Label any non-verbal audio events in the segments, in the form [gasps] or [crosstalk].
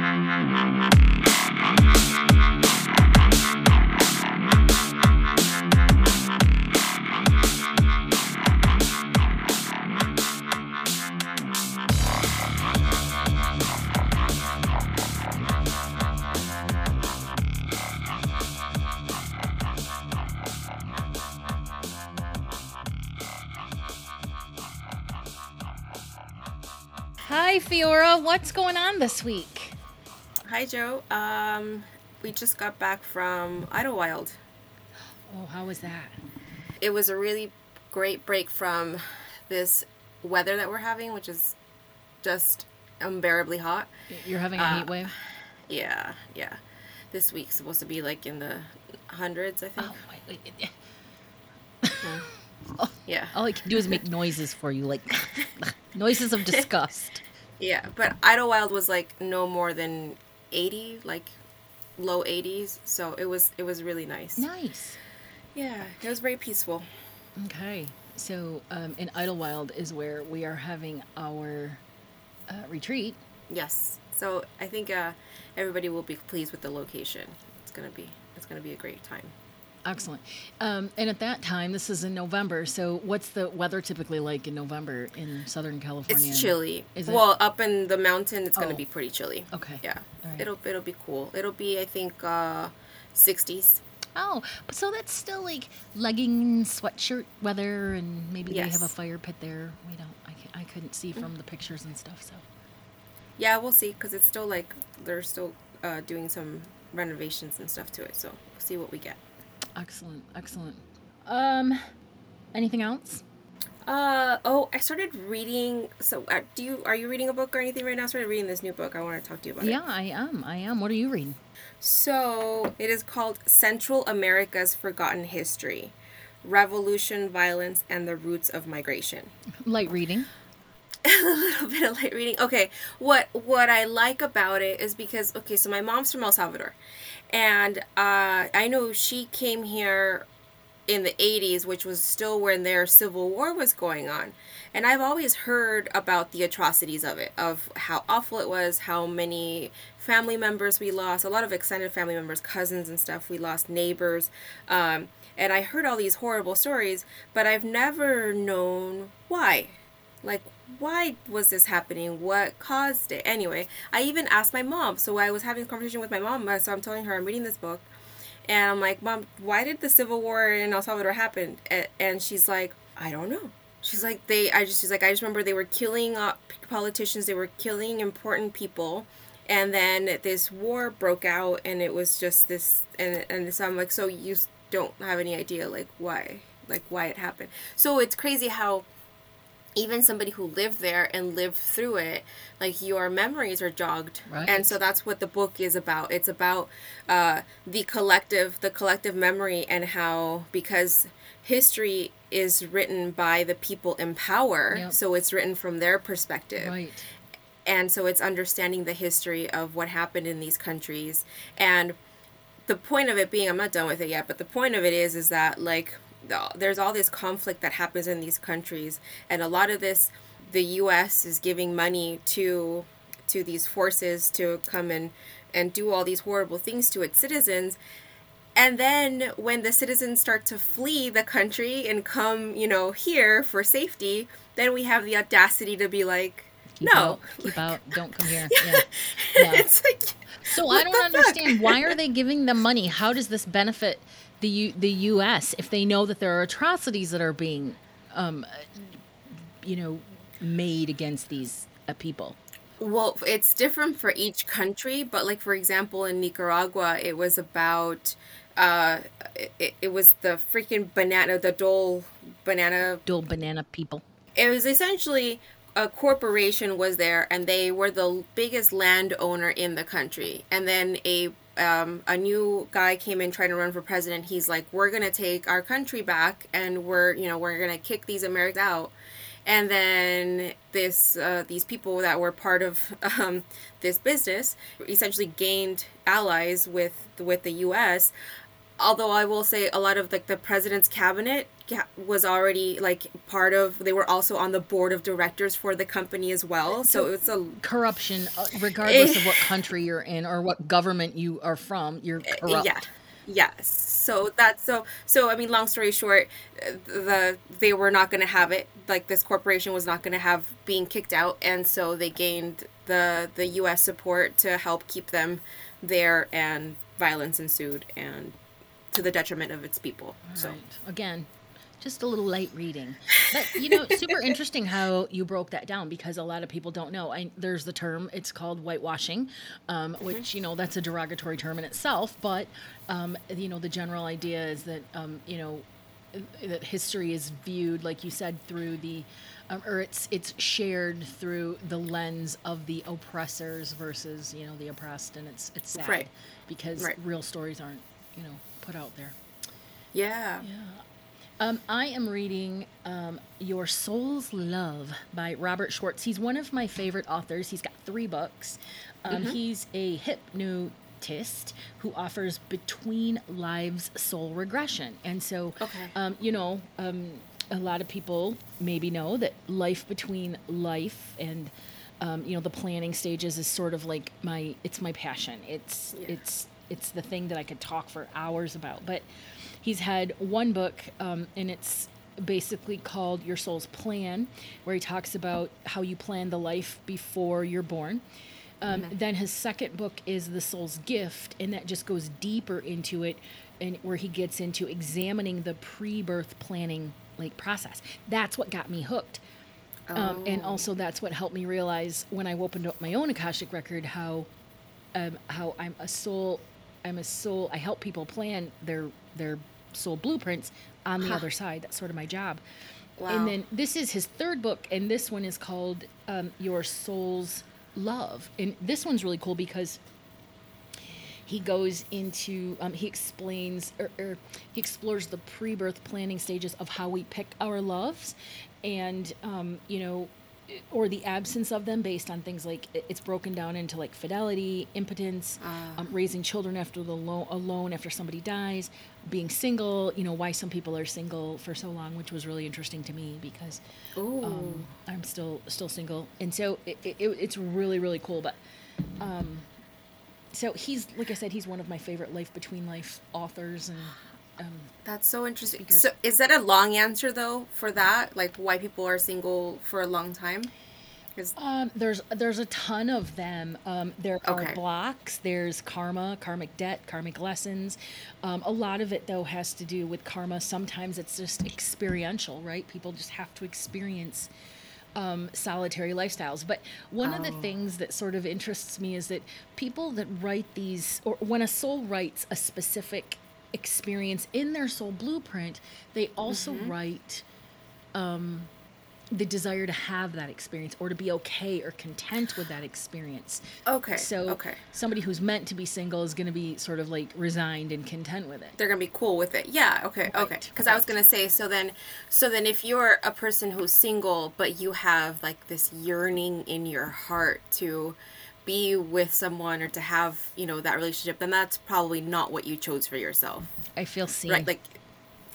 Hi, What's going on this week? Hi, Jo. Um, we just got back from Idyllwild. Oh, how was that? It was a really great break from this weather that we're having, which is just unbearably hot. You're having a Uh, heat wave? Yeah, yeah. This week's supposed to be like in the hundreds, I think. Oh, wait, wait. [laughs] Yeah, All I can do is make noises for you, like [laughs] noises of [laughs] disgust. Yeah. But Idyllwild was like no more than eighty, like low eighties. So it was it was really nice. Nice. Yeah, it was very peaceful. Okay. So, um, in Idyllwild is where we are having our uh, retreat. Yes. So I think uh, everybody will be pleased with the location. It's gonna be it's gonna be a great time. Excellent. Um, and at that time, this is in November. So, what's the weather typically like in November in Southern California? It's chilly. Is it? Well, up in the mountain, it's Oh. gonna be pretty chilly. Okay. Yeah. Right. It'll it'll be cool. It'll be I think uh, 60s. Oh, but so that's still like legging, sweatshirt weather, and maybe they have a fire pit there. We don't. I, ca- I couldn't see from the pictures and stuff. So. Yeah, we'll see because it's still like they're still uh, doing some renovations and stuff to it. So we'll see what we get. Excellent, excellent. Um, anything else? Uh oh, I started reading. So uh, do you are you reading a book or anything right now? I started reading this new book. I want to talk to you about it. Yeah, I am. I am. What are you reading? So it is called Central America's Forgotten History Revolution, Violence, and the Roots of Migration. Light reading. [laughs] a little bit of light reading. Okay, what what I like about it is because okay, so my mom's from El Salvador, and uh, I know she came here in the 80s, which was still when their civil war was going on. And I've always heard about the atrocities of it, of how awful it was, how many family members we lost, a lot of extended family members, cousins and stuff, we lost neighbors. Um, and I heard all these horrible stories, but I've never known why. Like, why was this happening? What caused it? Anyway, I even asked my mom. So I was having a conversation with my mom. uh, So I'm telling her I'm reading this book. And I'm like, Mom, why did the Civil War in El Salvador happen? And she's like, I don't know. She's like, they, I just, she's like, I just remember they were killing politicians, they were killing important people. And then this war broke out, and it was just this, and, and so I'm like, so you don't have any idea, like, why? Like, why it happened. So it's crazy how even somebody who lived there and lived through it like your memories are jogged Right. and so that's what the book is about it's about uh, the collective the collective memory and how because history is written by the people in power Yep. so it's written from their perspective Right. and so it's understanding the history of what happened in these countries and the point of it being i'm not done with it yet but the point of it is is that like the- there's all this conflict that happens in these countries and a lot of this the us is giving money to to these forces to come and and do all these horrible things to its citizens and then when the citizens start to flee the country and come you know here for safety then we have the audacity to be like Keep no out, keep out. Don't come here. [laughs] Yeah. Yeah. [laughs] it's like So I don't fuck? understand why are they giving them money? How does this benefit the U- the U.S. if they know that there are atrocities that are being, um, you know, made against these uh, people? Well, it's different for each country, but like for example, in Nicaragua, it was about uh, it, it was the freaking banana, the dole banana. Dole banana people. It was essentially a corporation was there, and they were the biggest landowner in the country. And then a um, a new guy came in trying to run for president. He's like, "We're gonna take our country back, and we're you know we're gonna kick these Americans out." and then this uh, these people that were part of [laughs] um, this business essentially gained allies with with the U.S. although I will say a lot of like the president's cabinet was already like part of they were also on the board of directors for the company as well so it's a corruption uh, regardless of what [laughs] country you're in or what government you are from you're eh, corrupt yeah yes so that's so so i mean long story short the they were not going to have it like this corporation was not going to have being kicked out and so they gained the the us support to help keep them there and violence ensued and to the detriment of its people. All so right. again, just a little light reading. But you know, super interesting how you broke that down because a lot of people don't know. I, there's the term it's called whitewashing, um, mm-hmm. which you know that's a derogatory term in itself. But um, you know, the general idea is that um, you know that history is viewed, like you said, through the um, or it's it's shared through the lens of the oppressors versus you know the oppressed, and it's it's sad right. because right. real stories aren't you know put out there. Yeah. Yeah. Um, I am reading um, Your Soul's Love by Robert Schwartz. He's one of my favorite authors. He's got three books. Um, mm-hmm. He's a hypnotist who offers between lives soul regression. And so, okay. Um, you know, um, a lot of people maybe know that life between life and um, you know the planning stages is sort of like my it's my passion it's yeah. it's it's the thing that I could talk for hours about. But he's had one book, um, and it's basically called Your Soul's Plan, where he talks about how you plan the life before you're born. Um, mm-hmm. Then his second book is The Soul's Gift, and that just goes deeper into it, and where he gets into examining the pre-birth planning like process. That's what got me hooked. Oh. Um, and oh. also that's what helped me realize when I opened up my own Akashic record how um, how I'm a soul I'm a soul. I help people plan their their soul blueprints on the huh. other side. That's sort of my job. Wow. And then this is his third book, and this one is called um, Your Soul's Love. And this one's really cool because he goes into um, he explains or, or, he explores the pre-birth planning stages of how we pick our loves and um, you know or the absence of them based on things like it's broken down into like fidelity, impotence, uh, um, raising children after the lo- alone after somebody dies, being single. You know why some people are single for so long, which was really interesting to me because um, I'm still still single, and so it, it, it's really really cool. But um, so he's like I said, he's one of my favorite life between life authors and um, That's so interesting. So, is that a long answer though for that? Like why people are single for a long time? Um, there's there's a ton of them. Um, there are okay. blocks. There's karma, karmic debt, karmic lessons. Um, a lot of it though has to do with karma. Sometimes it's just experiential, right? People just have to experience um, solitary lifestyles. But one oh. of the oh. things that sort of interests me is that people that write these, or when a soul writes a specific experience in their soul blueprint, they also mm-hmm. write um, the desire to have that experience or to be okay or content with that experience. Okay. So okay. somebody who's meant to be single is going to be sort of like resigned and content with it. They're going to be cool with it. Yeah, okay. Right. Okay. Cuz right. I was going to say so then so then if you're a person who's single but you have like this yearning in your heart to be with someone or to have you know that relationship then that's probably not what you chose for yourself i feel seen right like [laughs]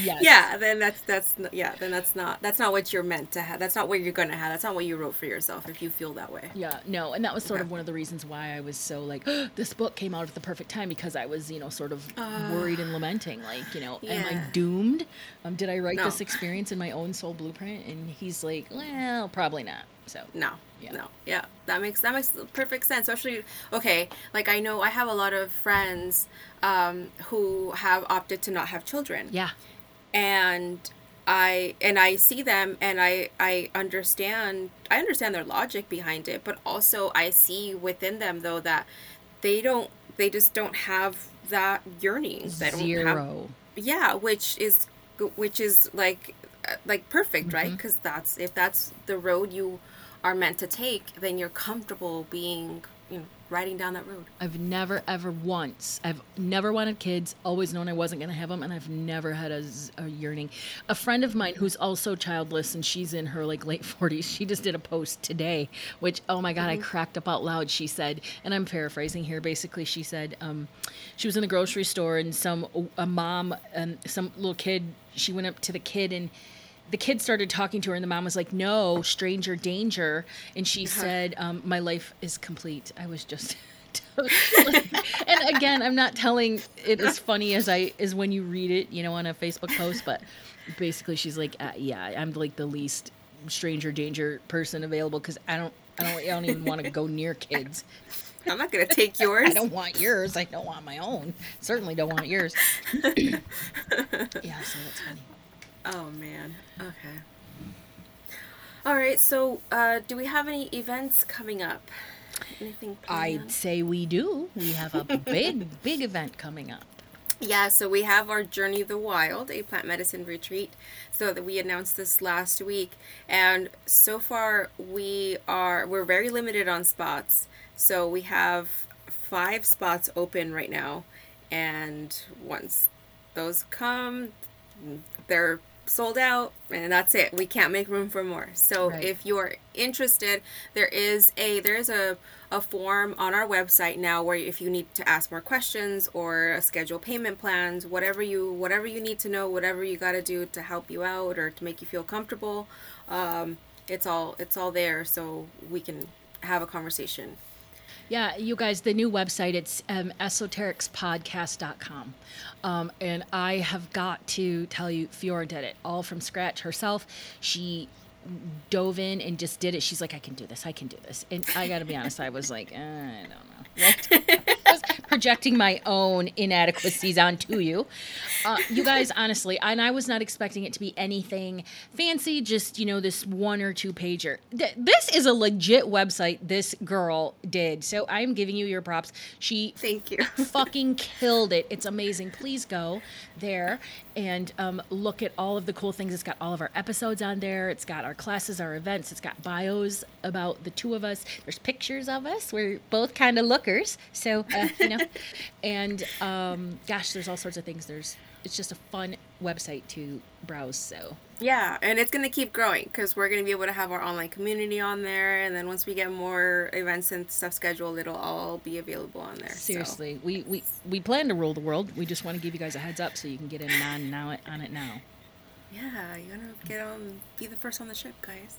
yes. yeah then that's that's yeah then that's not that's not what you're meant to have that's not what you're gonna have that's not what you wrote for yourself if you feel that way yeah no and that was sort okay. of one of the reasons why i was so like oh, [gasps] this book came out at the perfect time because i was you know sort of uh, worried and lamenting like you know yeah. am i doomed um, did i write no. this experience in my own soul blueprint and he's like well probably not so no yeah. No. Yeah. That makes that makes perfect sense. Especially okay, like I know I have a lot of friends um, who have opted to not have children. Yeah. And I and I see them and I I understand I understand their logic behind it, but also I see within them though that they don't they just don't have that yearning. Don't Zero. Have, yeah, which is which is like uh, like perfect, mm-hmm. right? Because that's if that's the road you are meant to take, then you're comfortable being, you know, riding down that road. I've never ever once. I've never wanted kids. Always known I wasn't going to have them, and I've never had a yearning. A friend of mine who's also childless, and she's in her like late forties. She just did a post today, which oh my god, I cracked up out loud. She said, and I'm paraphrasing here. Basically, she said um, she was in the grocery store, and some a mom and some little kid. She went up to the kid and the kid started talking to her and the mom was like no stranger danger. And she said um, my life is complete. I was just [laughs] and again i'm not telling it as funny as i is when you read it you know on a facebook post but basically she's like uh, yeah i'm like the least stranger danger person available because i don't i don't i don't even want to go near kids. I'm not gonna take yours. i don't want yours. I don't want my own. Certainly don't want yours. [laughs] Yeah so that's funny Oh man. Okay. All right. So, uh, do we have any events coming up? Anything? I'd planned? say we do. We have a [laughs] big, big event coming up. Yeah. So we have our Journey of the Wild, a plant medicine retreat. So that we announced this last week, and so far we are we're very limited on spots. So we have five spots open right now, and once those come, they're sold out and that's it. We can't make room for more. So Right. if you're interested there is a there is a, a form on our website now where if you need to ask more questions or schedule payment plans whatever you whatever you need to know whatever you got to do to help you out or to make you feel comfortable um, it's all it's all there. So we can have a conversation Yeah, you guys, the new website, it's um, esoterixpodcast.com. Um, and I have got to tell you, Fiora did it all from scratch herself. She dove in and just did it. She's like, I can do this. I can do this. And I got to be honest, I was like, uh, I don't know. [laughs] I was projecting my own inadequacies onto you. Uh, you guys, honestly, and I was not expecting it to be anything fancy, just, you know, this one or two pager. Th- this is a legit website this girl did. So I'm giving you your props. She thank you [laughs] fucking killed it. It's amazing. Please go there and um, look at all of the cool things. It's got all of our episodes on there. It's got our classes, our events. It's got bios about the two of us. There's pictures of us. We're both kind of lookers, so [laughs] you know. and um, gosh, there's all sorts of things. There's it's just a fun website to browse. So Yeah, and it's gonna keep growing because we're gonna be able to have our online community on there, and then once we get more events and stuff scheduled, it'll all be available on there. so. seriously, we, we we plan to rule the world. We just want to give you guys a heads up so you can get in on now on it now. Yeah, you gotta get on, be the first on the ship, guys.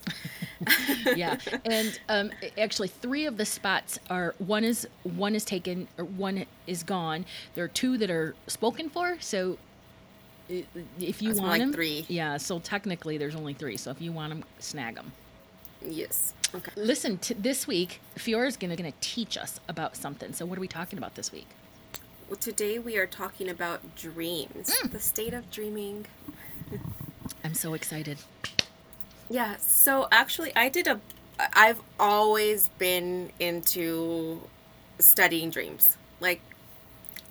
[laughs] yeah and um, actually three of the spots are one is one is taken or one is gone there are two that are spoken for so if you That's want like them three. yeah so technically there's only three so if you want them snag them Yes. Okay. listen to this week fiora's gonna, gonna teach us about something so what are we talking about this week Well, today we are talking about dreams, Mm. the state of dreaming. [laughs] i'm so excited Yeah, so actually, I did a. I've always been into studying dreams. Like,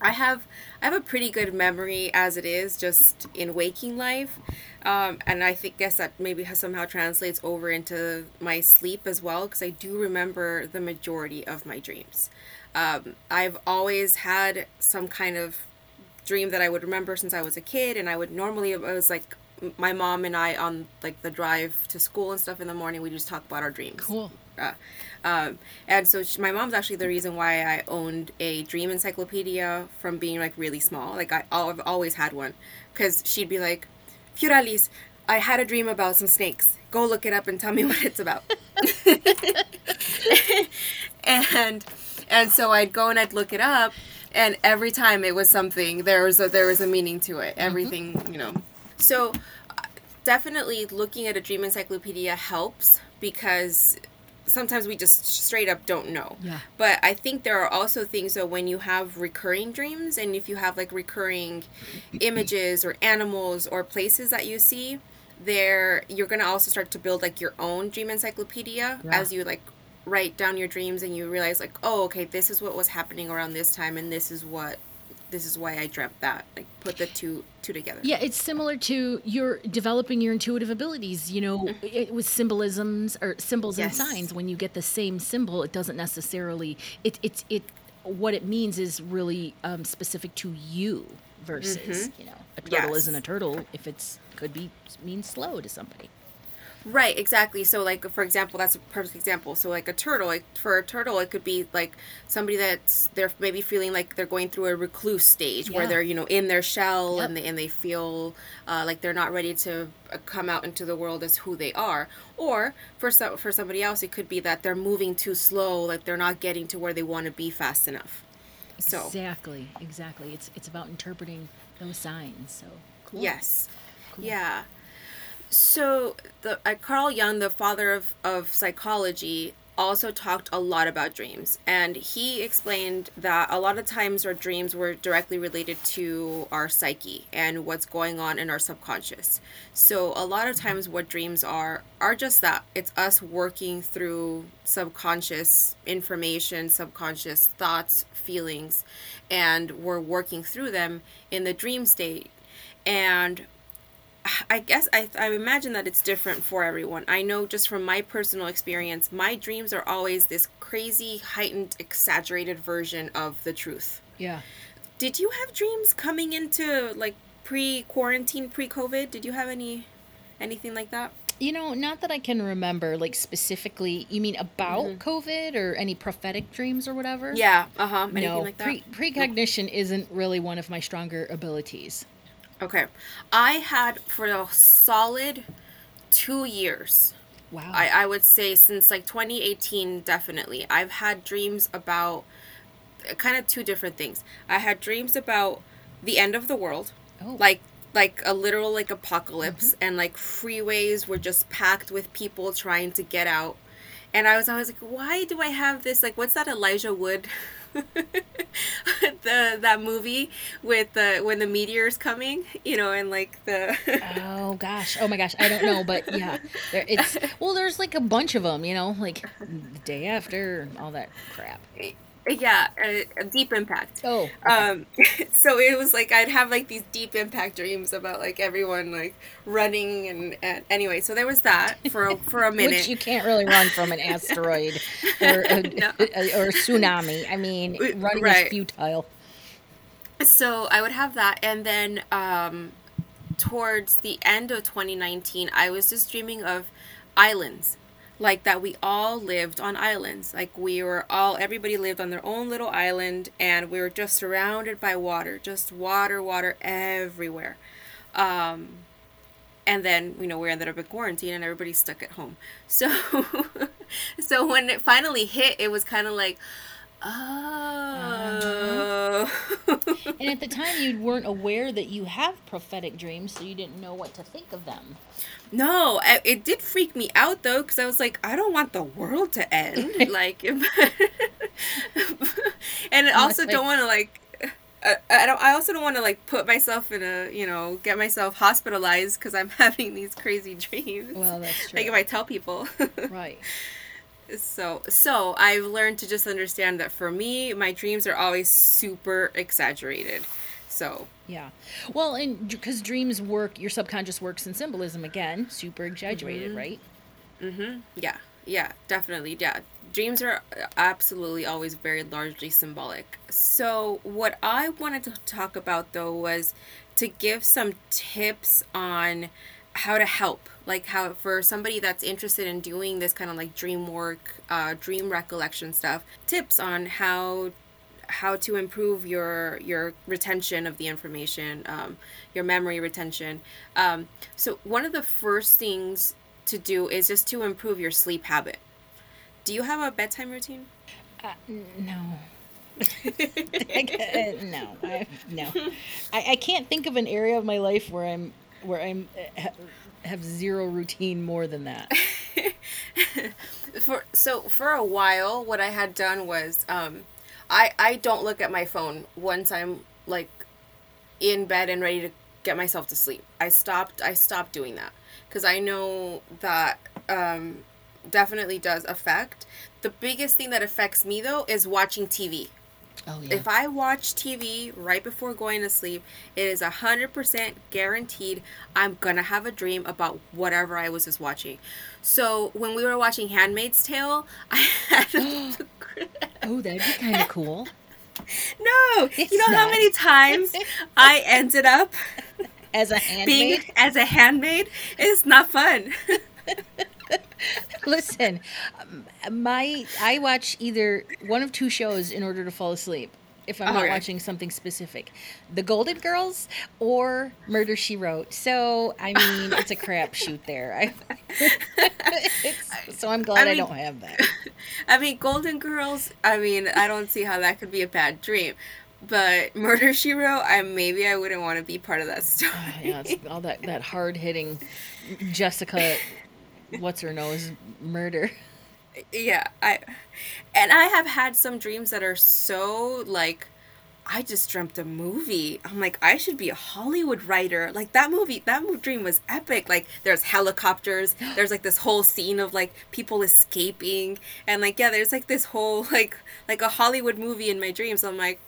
I have, I have a pretty good memory as it is, just in waking life, um, and I think guess that maybe has somehow translates over into my sleep as well, because I do remember the majority of my dreams. Um, I've always had some kind of dream that I would remember since I was a kid, and I would normally it was like my mom and I on like the drive to school and stuff in the morning. We just talk about our dreams. Cool. Uh, um, and so she, my mom's actually the reason why I owned a dream encyclopedia from being like really small. Like I, I've always had one, because she'd be like, "Fiorali's, I had a dream about some snakes. Go look it up and tell me [laughs] what it's about." [laughs] and and so I'd go and I'd look it up, and every time it was something there was a there was a meaning to it. Everything you know. So uh, definitely looking at a dream encyclopedia helps because sometimes we just straight up don't know. Yeah. But I think there are also things that when you have recurring dreams and if you have like recurring images or animals or places that you see, there you're gonna also start to build like your own dream encyclopedia Yeah. as you like write down your dreams and you realize like, oh okay, this is what was happening around this time and this is what this is why I dreamt that. Like put the two two together. Yeah, it's similar to your developing your intuitive abilities. You know, it, with symbolisms or symbols Mm-hmm. Yes. and signs. When you get the same symbol, it doesn't necessarily. It it's it. What it means is really um, specific to you versus you know a turtle Mm-hmm. Yes. isn't a turtle if it's could be mean slow to somebody. Right, exactly. So, like for example, that's a perfect example. So, like a turtle, like for a turtle, it could be like somebody that's they're maybe feeling like they're going through a recluse stage where they're you know in their shell Yep. and they and they feel uh, like they're not ready to uh, come out into the world as who they are. Or for some for somebody else, it could be that they're moving too slow, like they're not getting to where they want to be fast enough. So, Exactly, exactly. It's it's about interpreting those signs. So cool. Yes. Yeah. So the uh, Carl Jung, the father of, of psychology, also talked a lot about dreams, and he explained that a lot of times our dreams were directly related to our psyche and what's going on in our subconscious. So a lot of times, what dreams are are just that. It's us working through subconscious information, subconscious thoughts, feelings, and we're working through them in the dream state. And I guess I, I imagine that it's different for everyone. I know just from my personal experience, my dreams are always this crazy, heightened, exaggerated version of the truth. Yeah. Did you have dreams coming into like pre quarantine, pre COVID? Did you have any anything like that? You know, not that I can remember, like specifically. You mean about COVID or any prophetic dreams or whatever? Mm-hmm. Yeah, uh huh. Anything No, like that? pre- precognition isn't really one of my stronger abilities. Okay. I had for a solid two years. Wow. I, I would say since like 2018 definitely i've had dreams about uh, kind of two different things i had dreams about the end of the world Oh. like like a literal like apocalypse mm-hmm. and like freeways were just packed with people trying to get out and i was always like why do i have this like what's that elijah wood [laughs] [laughs] the that movie with the when the meteor's coming you know and like the oh gosh. Oh my gosh. I don't know, but yeah, there, it's well. There's like a bunch of them. You know, like the day after and all that crap. [laughs] yeah a, a deep impact Oh. um [laughs] so it was like i'd have like these deep impact dreams about like everyone like running and, and anyway so there was that for a, for a [laughs] minute Which you can't really run from an asteroid [laughs] or a, No. or a tsunami. I mean, Uh, running right. is futile. so i would have that and then um towards the end of 2019 i was just dreaming of islands like that we all lived on islands. Like we were all everybody lived on their own little island and we were just surrounded by water just water water everywhere. Um and then you know we ended up in quarantine and everybody's stuck at home. So [laughs] so when it finally hit it was kind of like oh And at the time, you weren't aware that you have prophetic dreams, so you didn't know what to think of them. No, it did freak me out though, because I was like, I don't want the world to end. [laughs] like, [laughs] and I also Honestly. don't want to like. I, I don't. I also don't want to like put myself in a you know get myself hospitalized because I'm [laughs] having these crazy dreams. Well, that's true. like if. I tell people. Right. So so I've learned to just understand that for me, my dreams are always super exaggerated. So Yeah. Well, and because dreams work, your subconscious works in symbolism again, super Mm-hmm. exaggerated, right? Mhm. Yeah, yeah, definitely. Yeah. Dreams are absolutely always very largely symbolic. So, what I wanted to talk about though was to give some tips on how to help. Like, how for somebody that's interested in doing this kind of like dream work, uh, dream recollection stuff, tips on how how to improve your your retention of the information, um, your memory retention. Um, so one of the first things to do is just to improve your sleep habit. Do you have a bedtime routine? Uh, no. [laughs] [laughs] Uh, no, I, no. I, I can't think of an area of my life where I'm where I'm uh, have zero routine more than that. [laughs] for so for a while what i had done was um i i don't look at my phone once i'm like in bed and ready to get myself to sleep. I stopped i stopped doing that. Because i know that um definitely does affect. The biggest thing that affects me though is watching tv Oh yeah. If I watch TV right before going to sleep, it is a hundred percent guaranteed I'm gonna have a dream about whatever I was just watching. So when we were watching *Handmaid's Tale*, [laughs] I had [gasps] oh, that'd be kind of [laughs] cool. no, It's you know how many times [laughs] I ended up As a being handmaid, as a handmaid. It's not fun. [laughs] listen, um, my I watch either one of two shows in order to fall asleep. If I'm not Okay. watching something specific, The Golden Girls or Murder She Wrote. So I mean, it's a crapshoot there. I, [laughs] it's, so I'm glad I, I don't have that. [laughs] I mean, Golden Girls. I mean, I don't see how that could be a bad dream. But Murder She Wrote, I maybe I wouldn't want to be part of that story. [sighs] Ah, yeah, it's all that that hard hitting Jessica, what's her nose murder. yeah i and i have had some dreams that are so like i just dreamt a movie. I'm like i should be a hollywood writer. Like that movie that dream was epic. Like there's helicopters. There's like this whole scene of like people escaping. And like yeah there's like this whole [laughs] like like a hollywood movie in my dreams. I'm like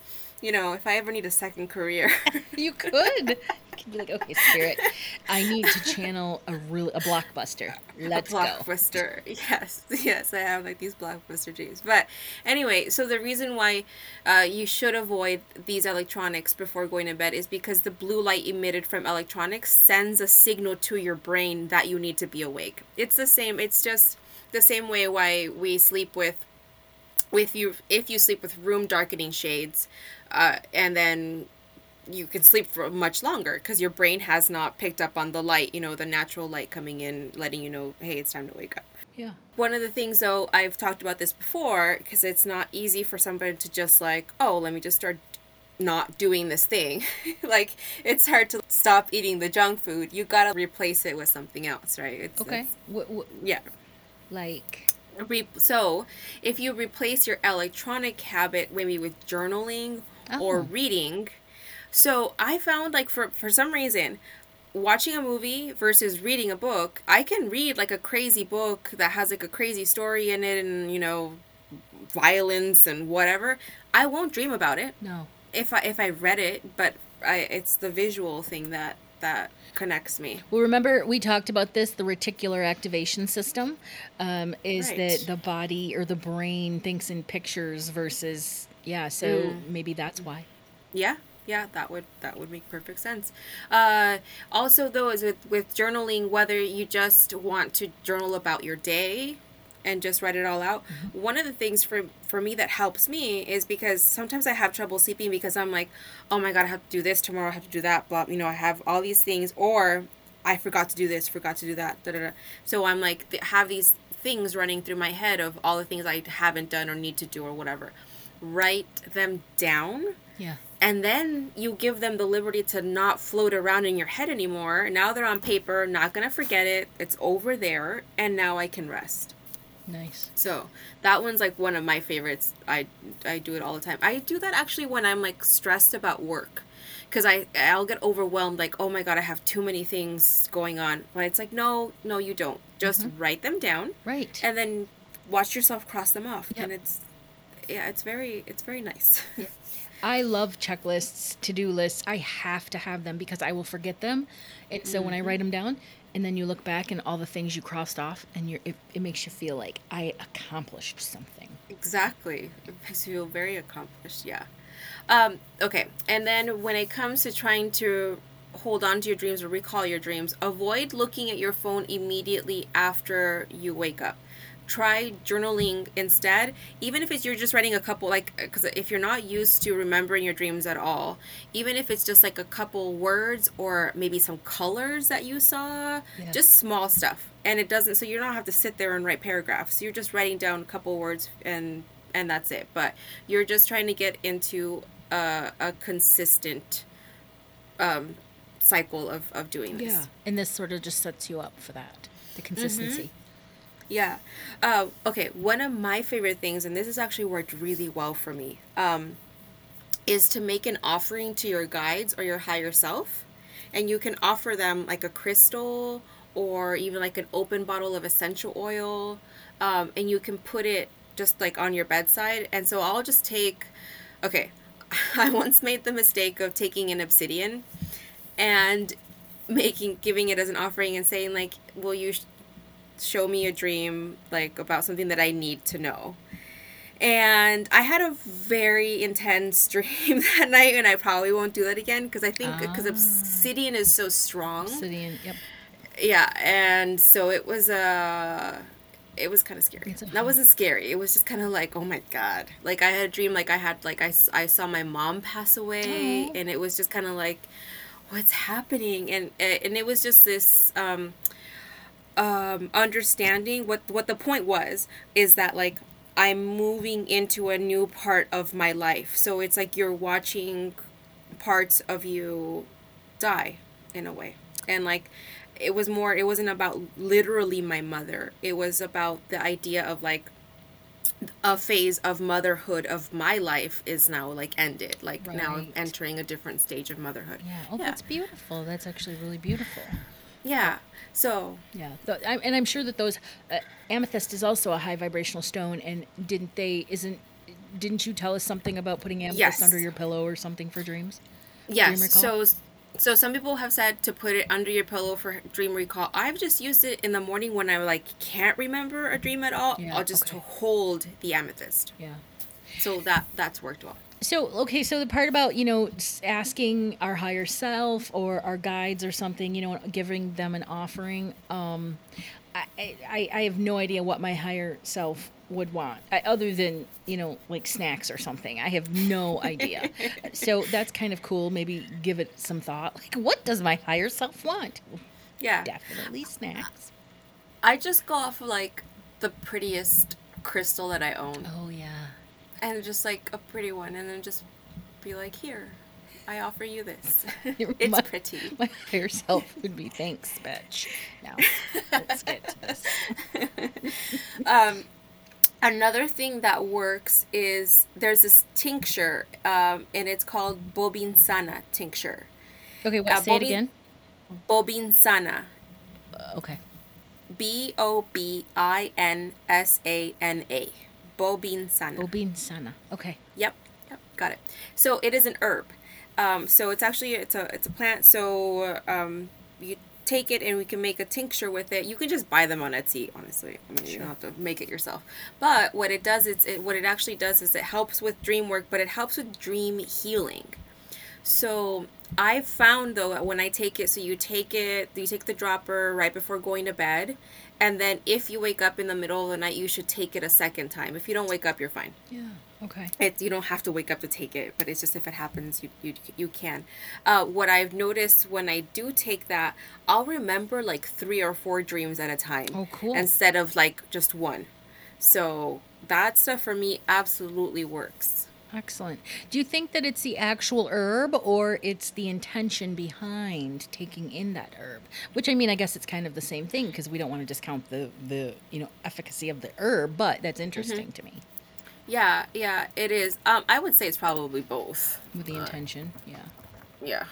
you know if i ever need a second career [laughs] You could. You could be like, okay, spirit, I need to channel a real a blockbuster. Let's a go. blockbuster. Yes, yes, I have like these blockbuster dreams. But anyway, so the reason why uh, you should avoid these electronics before going to bed is because the blue light emitted from electronics sends a signal to your brain that you need to be awake. It's the same. It's just the same way why we sleep with with you if you sleep with room darkening shades uh, and then you can sleep for much longer because your brain has not picked up on the light you know the natural light coming in letting you know hey it's time to wake up. Yeah. one of the things though i've talked about this before because it's not easy for somebody to just like oh let me just start not doing this thing. [laughs] Like it's hard to stop eating the junk food. You gotta replace it with something else right? It's, Okay. it's- What, what, yeah. like, Re- so if you replace your electronic habit maybe with journaling or Oh. reading so i found like for for some reason watching a movie versus reading a book i can read like a crazy book that has like a crazy story in it and you know violence and whatever i won't dream about it no. if i if i read it but i it's the visual thing that that connects me Well, remember we talked about this. The reticular activation system um, is Right. that the body or the brain thinks in pictures versus yeah. So Mm. maybe that's why. Yeah, yeah, that would that would make perfect sense. Uh, also, though, is with with journaling, whether you just want to journal about your day and just write it all out. Mm-hmm. One of the things for for me that helps me is because sometimes I have trouble sleeping because I'm like, oh my god, I have to do this tomorrow. I have to do that. Blah, you know, I have all these things, or I forgot to do this, forgot to do that. Da, da, da. So I'm like, have these things running through my head of all the things I haven't done or need to do or whatever. Write them down Yeah. and then you give them the liberty to not float around in your head anymore. Now they're on paper, not gonna forget it. It's over there, and now I can rest. Nice. So that one's like one of my favorites. I I do it all the time. I do that actually when I'm like stressed about work, because I I'll get overwhelmed. Like oh my god, I have too many things going on. But it's like no no you don't. Just mm-hmm. write them down Right. and then watch yourself cross them off. Yep. And it's yeah it's very it's very nice. [laughs] I love checklists, to do lists. I have to have them because I will forget them. And so when I mm-hmm. write them down, and then you look back and all the things you crossed off, and you're, it, it makes you feel like I accomplished something. Exactly. It makes you feel very accomplished. Yeah. Um, okay. And then when it comes to trying to hold on to your dreams or recall your dreams, avoid looking at your phone immediately after you wake up. Try journaling instead, even if it's you're just writing a couple like because if you're not used to remembering your dreams at all, even if it's just like a couple words or maybe some colors that you saw, just small stuff. And it doesn't so you don't have to sit there and write paragraphs. You're just writing down a couple words and and that's it. But you're just trying to get into a, a consistent um, cycle of, of doing this. Yeah. And this sort of just sets you up for that the consistency. Yeah. Uh, okay. One of my favorite things, and this has actually worked really well for me, um, is to make an offering to your guides or your higher self. And you can offer them like a crystal or even like an open bottle of essential oil. Um, and you can put it just like on your bedside. And so I'll just take okay, [laughs] I once made the mistake of taking an obsidian and making giving it as an offering and saying like, "Will you show me a dream like about something that I need to know?" And I had a very intense [laughs] dream that night, and I probably won't do that again because I think because Ah. obsidian is so strong. Obsidian. Yep. Yeah, and so it was uh it was kind of scary. That wasn't scary. It was just kind of like, oh my god. Like I had a dream like I had like I, I saw my mom pass away Aw. and it was just kind of like what's happening and and it was just this um um understanding what what the point was is that like I'm moving into a new part of my life. So it's like you're watching parts of you die in a way. And like it was more it wasn't about literally my mother. It was about the idea of like a phase of motherhood of my life is now like ended. Like now I'm entering a different stage of motherhood. Yeah. Oh, Yeah. that's beautiful. That's actually really beautiful. Yeah. So Yeah, and I'm sure that those uh, amethyst is also a high vibrational stone. And didn't they? Isn't? Didn't you tell us something about putting amethyst Yes. under your pillow or something for dreams? Yes. So so some people have said to put it under your pillow for dream recall. I've just used it in the morning when I like can't remember a dream at all. Yeah, I'll just okay. to hold the amethyst. Yeah. So that that's worked well. So okay, so the part about you know asking our higher self or our guides or something, you know, giving them an offering. Um, I I, I have no idea what my higher self would want, I, other than you know like snacks or something. I have no [laughs] idea. so that's kind of cool. Maybe give it some thought. Like, what does my higher self want? Yeah. Definitely snacks. I just go off of like the prettiest crystal that I own. Oh yeah. And just like a pretty one and then just be like, here, I offer you this. [laughs] It's mo- pretty. [laughs] My higher self would be thanks, bitch. Now let's get to this. [laughs] um, another thing that works is there's this tincture, um, and it's called Bobinsana tincture. Okay, what? Uh, say it again. Bobinsana. Uh, okay. B O B I N S A N A. Bobinsana. Obin sana. Okay. Yep, yep, got it. So it is an herb. Um, so it's actually it's a it's a plant. So um, you take it and we can make a tincture with it. You can just buy them on Etsy. Honestly, I mean you don't have to make it yourself. But what it does is it what it actually does is it helps with dream work, but it helps with dream healing. So I've found though when I take it, so you take it, you take the dropper right before going to bed, and then if you wake up in the middle of the night, you should take it a second time. If you don't wake up, you're fine. Yeah. Okay. It's you don't have to wake up to take it, but it's just if it happens, you you, you can. Uh, what I've noticed when I do take that, I'll remember like three or four dreams at a time. Oh, cool. Instead of like just one. So that stuff for me absolutely works. Excellent. Do you think that it's the actual herb or it's the intention behind taking in that herb? Which I mean, I guess it's kind of the same thing because we don't want to discount the the you know efficacy of the herb, but that's interesting to me Yeah, yeah, it is. Um, I would say it's probably both. with the intention. Yeah. Yeah.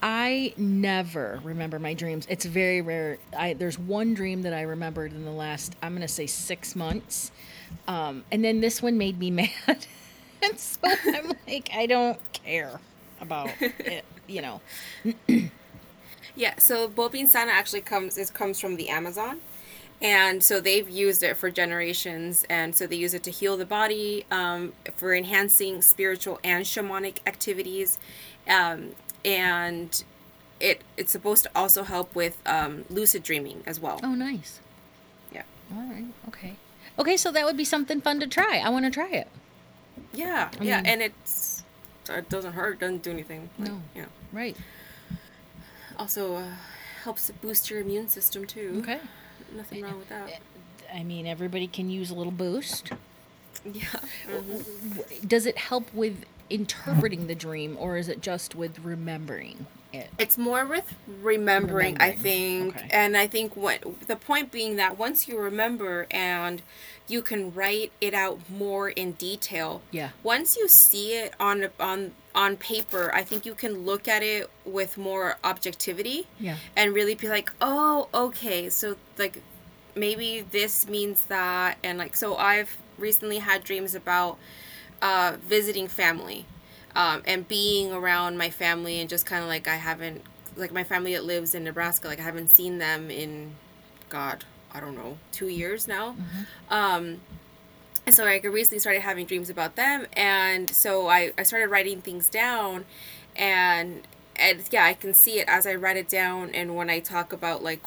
I never remember my dreams. It's very rare. I there's one dream that I remembered in the last I'm gonna say six months, um, and then this one made me [laughs] mad, and [laughs] so I'm like I don't care about [laughs] it. You know. Yeah, so Bobinsana actually comes it comes from the Amazon. And so they've used it for generations, and so they use it to heal the body, um, for enhancing spiritual and shamanic activities, um, and it it's supposed to also help with um, lucid dreaming as well. Oh, nice. Yeah, All right. Okay. Okay, so that would be something fun to try. I want to try it. Yeah, I yeah, mean- and it's it doesn't hurt, doesn't do anything. like, No. yeah. Right. Also uh, helps boost your immune system too. Okay. Nothing wrong with that. I mean, everybody can use a little boost. [laughs] Yeah. mhm. Does it help with interpreting the dream, or is it just with remembering it? It's more with remembering, I think, okay. and I think what the point being that once you remember and you can write it out more in detail. Yeah. Once you see it on on on paper, I think you can look at it with more objectivity. Yeah. And really be like, oh, okay, so like maybe this means that, and like so I've recently had dreams about uh, visiting family um, and being around my family and just kind of like I haven't like my family that lives in Nebraska like I haven't seen them in God I don't know two years now. Mm-hmm. Um, and so I recently started having dreams about them, and so I, I started writing things down, and and yeah, I can see it as I write it down, and when I talk about like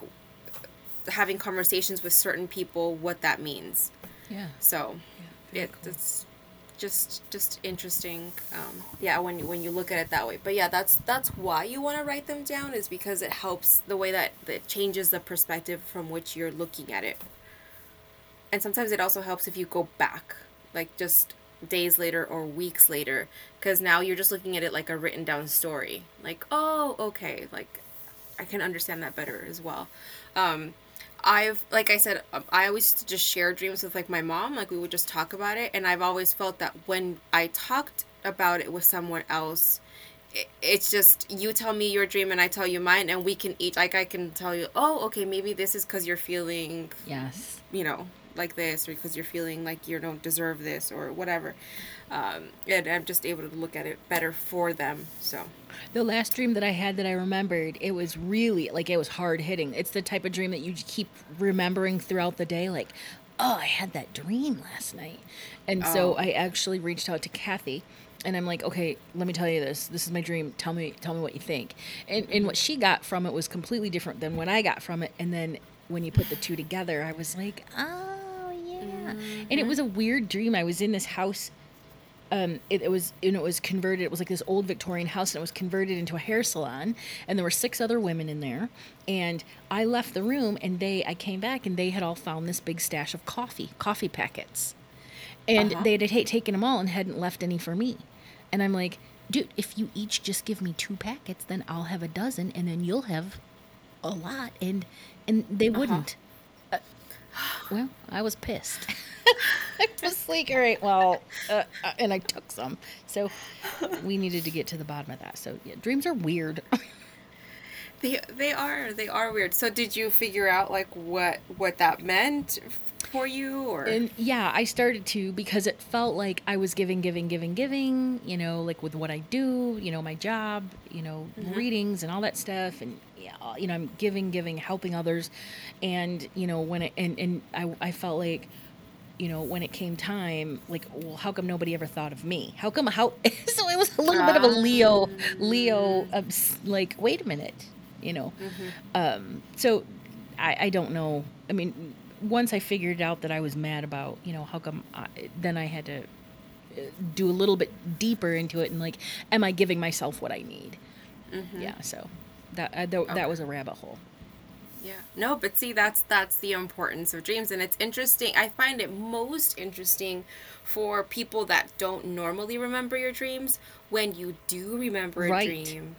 having conversations with certain people, what that means. Yeah. So, yeah, it, cool. it's just just interesting um, yeah when when you look at it that way. But yeah that's that's why you want to write them down is because it helps the way that it changes the perspective from which you're looking at it. And sometimes it also helps if you go back like just days later or weeks later because now you're just looking at it like a written down story. Like oh okay like i can understand that better as well. Um, I've like I said, um, I always used to just share dreams with like my mom. Like we would just talk about it, and I've always felt that when I talked about it with someone else, it, it's just you tell me your dream and I tell you mine, and we can each like I can tell you, oh, okay, maybe this is because you're feeling yes, you know, like this, or because you're feeling like you don't deserve this, or whatever um, and I'm just able to look at it better for them. So, the last dream that I had that I remembered, it was really like it was hard hitting. It's the type of dream that you keep remembering throughout the day, like, oh, I had that dream last night. And oh. so I actually reached out to Kathy and I'm like, okay, let me tell you this. This is my dream. Tell me, tell me what you think. And and what she got from it was completely different than what I got from it. And then when you put the two together, I was like, oh yeah. Mm-hmm. And it was a weird dream. I was in this house um, it, it, was and it was converted. It was like this old Victorian house, and it was converted into a hair salon. And there were six other women in there. And I left the room, and they I came back, and they had all found this big stash of coffee, coffee packets, and uh-huh. they had t- taken them all and hadn't left any for me. And I'm like, dude, if you each just give me two packets, then I'll have a dozen, and then you'll have a lot. And and they uh-huh. wouldn't. Uh, well, I was pissed. [laughs] I was like, all right, well, uh, uh, and I took some. So we needed to get to the bottom of that. So yeah, dreams are weird. they they are they are weird. So did you figure out like what what that meant for you or and yeah i started to because it felt like i was giving giving giving giving you know like with what i do you know my job you know mm-hmm. readings and all that stuff and yeah, you know i'm giving giving helping others and you know when it and and i, I felt like you know, when it came time, like, well, how come nobody ever thought of me? How come, how, [laughs] so it was a little bit of a Leo, Leo, um, like, wait a minute, you know? Mm-hmm. Um, so I, I don't know. I mean, once I figured out that I was mad about, you know, how come, I, then I had to uh, do a little bit deeper into it and like, am I giving myself what I need? Mm-hmm. Yeah. So that, uh, th- okay. that was a rabbit hole. Yeah. No, but see that's that's the importance of dreams and it's interesting. I find it most interesting for people that don't normally remember your dreams when you do remember a right. dream.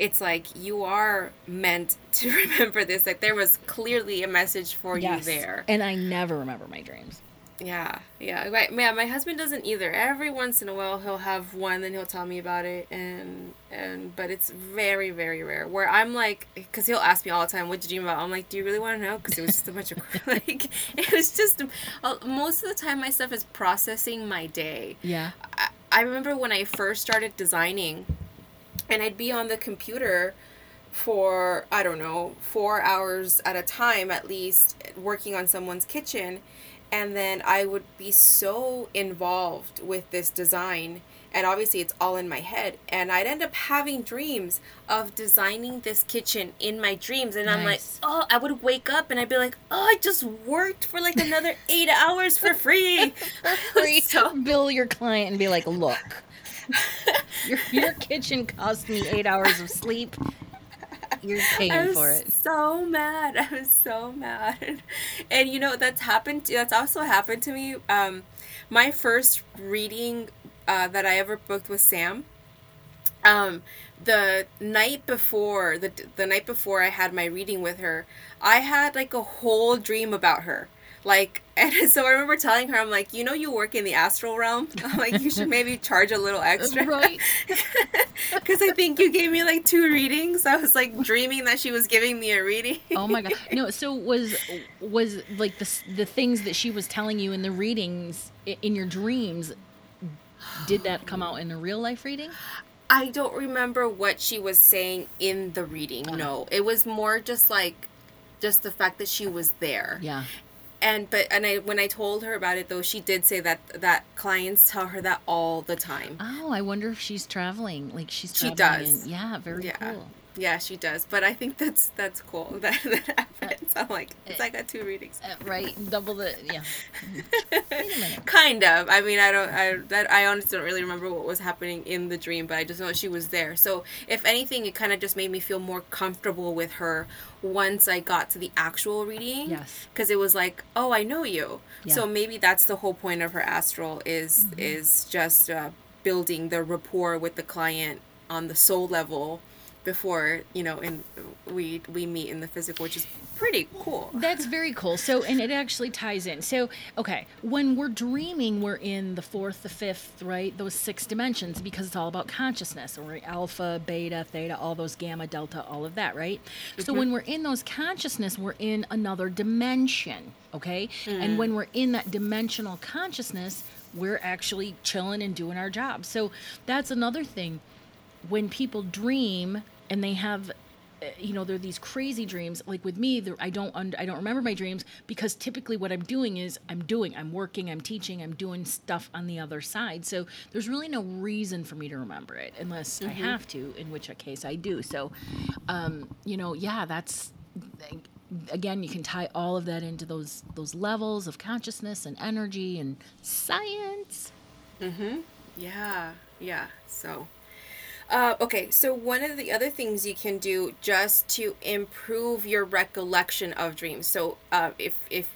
It's like you are meant to [laughs] remember this. Like there was clearly a message for yes. you there. And I never remember my dreams. Yeah, yeah, right. Yeah, my husband doesn't either. Every once in a while, he'll have one, then he'll tell me about it, and and but it's very very rare. Where I'm like, because he'll ask me all the time, "What did you dream about?" I'm like, "Do you really want to know?" Because it was just a bunch of [laughs] like, it was just uh, most of the time my stuff is processing my day. Yeah. I, I remember when I first started designing, and I'd be on the computer for I don't know four hours at a time at least working on someone's kitchen. And then I would be so involved with this design and obviously it's all in my head and I'd end up having dreams of designing this kitchen in my dreams. And nice. I'm like oh I would wake up and I'd be like oh I just worked for like another [laughs] 8 hours for free. [laughs] For free [laughs] so bill your client and be like look your, your kitchen cost me 8 hours of sleep you're paying for it. So mad. I was so mad. And you know that's happened. To, that's also happened to me. Um, my first reading uh, that I ever booked with Sam. Um, the night before the the night before I had my reading with her, I had like a whole dream about her like [laughs] and so i remember telling her i'm like you know you work in the astral realm [laughs] i'm like you should [laughs] maybe charge a little extra right because i think you gave me like two readings i was like dreaming that she was giving me a reading oh my god no so was was like the, the things that she was telling you in the readings in your dreams Did that come out in a real life reading? I don't remember what she was saying in the reading. Uh-huh. No, it was more just like just the fact that she was there. Yeah. And but and I when I told her about it though, she did say that that clients tell her that all the time. Oh, I wonder if she's traveling. Like she's She does. yeah, very Yeah. cool. Yeah, she does. But I think that's that's cool [laughs] that that happens. I'm like, it's I got two readings. Uh, right, double the yeah. [laughs] Wait a minute. Kind of. I mean, I don't. I that I honestly don't really remember what was happening in the dream, but I just know she was there. So if anything, it kind of just made me feel more comfortable with her once I got to the actual reading. Yes. Because it was like, oh, I know you. Yeah. So maybe that's the whole point of her astral is is just uh, building the rapport with the client on the soul level before you know and we we meet in the physical which is pretty cool That's very cool. So, and it actually ties in. So, okay, when we're dreaming, we're in the fourth, the fifth, right? Those six dimensions because it's all about consciousness. Or alpha, beta, theta, all those gamma, delta, all of that, right? So, mm-hmm. when we're in those consciousness, we're in another dimension, okay? And mm. when we're in that dimensional consciousness, we're actually chilling and doing our job. So, that's another thing when people dream and they have uh, you know, there are these crazy dreams. Like with me, there, I don't I don't remember my dreams because typically what I'm doing is I'm doing, I'm working, I'm teaching, I'm doing stuff on the other side. So there's really no reason for me to remember it unless I have to, in which case I do. So, um, you know, yeah, that's again, you can tie all of that into those those levels of consciousness and energy and science. Mm-hmm. Yeah, yeah. So, uh, okay. So one of the other things you can do just to improve your recollection of dreams. So, uh, if if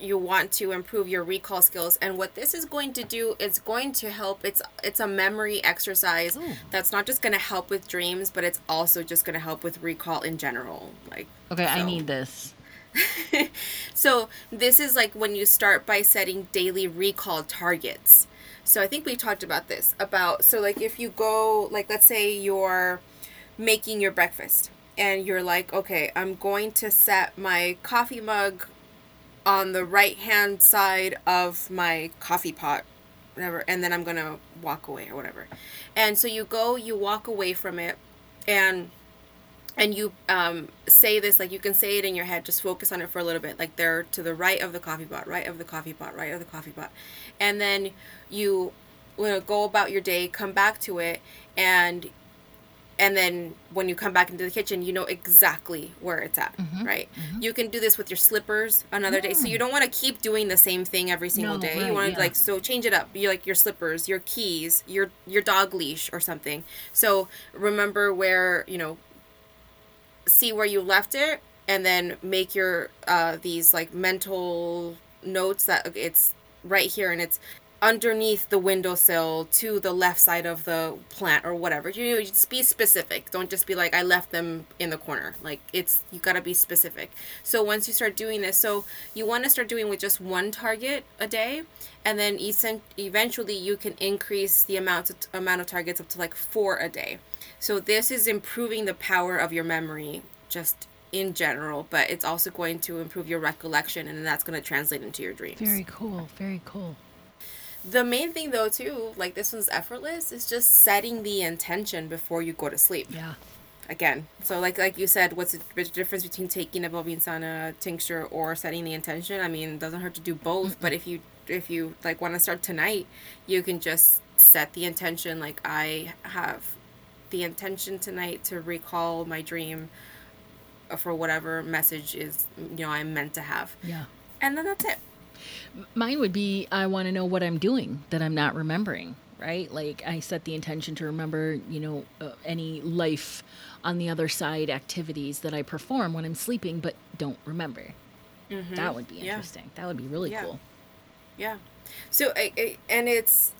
you want to improve your recall skills, and what this is going to do it's going to help. It's it's a memory exercise Ooh. that's not just going to help with dreams, but it's also just going to help with recall in general. Like Okay, I need this. [laughs] so this is like when you start by setting daily recall targets. So I think we talked about this about so like if you go like let's say you're making your breakfast and you're like okay, I'm going to set my coffee mug on the right hand side of my coffee pot whatever and then I'm to walk away or whatever. And so you go you walk away from it and and you um, say this like you can say it in your head just focus on it for a little bit like they're to the right of the coffee pot right of the coffee pot right of the coffee pot. And then you you know, go about your day come back to it and and then when you come back into the kitchen you know exactly where it's at right? You can do this with your slippers another day. So you don't want to keep doing the same thing every single No, day. Right, you want yeah. to like so change it up. You like your slippers your keys your your dog leash or something. So remember where you know see where you left it and then make your uh these like mental notes that it's right here and it's underneath the windowsill to the left side of the plant or whatever. You know just be specific. Don't just be like i left them in the corner. Like it's you got to be specific. So once you start doing this so you want to start doing with just one target a day and then eventually you can increase the amount of, amount of targets up to like four a day so this is improving the power of your memory just in general, but it's also going to improve your recollection and that's going to translate into your dreams. Very cool. Very cool. The main thing though too, like this one's effortless, is just setting the intention before you go to sleep. Yeah. Again, so like like you said, what's the difference between taking a Bobinsana tincture or setting the intention? I mean, it doesn't hurt to do both, but if you if you like want to start tonight, you can just set the intention like I have the intention tonight to recall my dream for whatever message is you know I'm meant to have. Yeah. And then that's it. Mine would be I want to know what I'm doing that I'm not remembering, right? Like I set the intention to remember, you know, uh, any life on the other side activities that I perform when I'm sleeping but don't remember. That would be Yeah. interesting. That would be really Yeah. cool. Yeah. So I, I and it's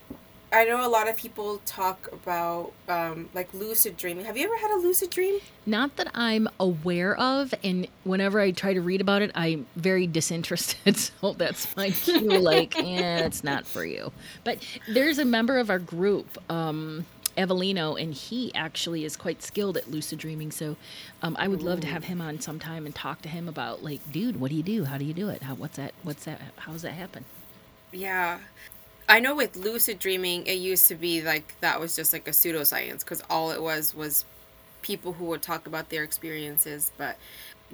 I know a lot of people talk about um, like lucid dreaming. Have you ever had a lucid dream? Not that I'm aware of, and whenever I try to read about it, I'm very disinterested. [laughs] So that's my cue. like, [laughs] eh, it's not for you. But there's a member of our group, um, Evelino, and he actually is quite skilled at lucid dreaming. So um, I would love to have him on sometime and talk to him about, like, dude, what do you do? How do you do it? How what's that? What's that? How does that happen? Yeah. I know with lucid dreaming, it used to be like that was just like a pseudoscience because all it was was people who would talk about their experiences. But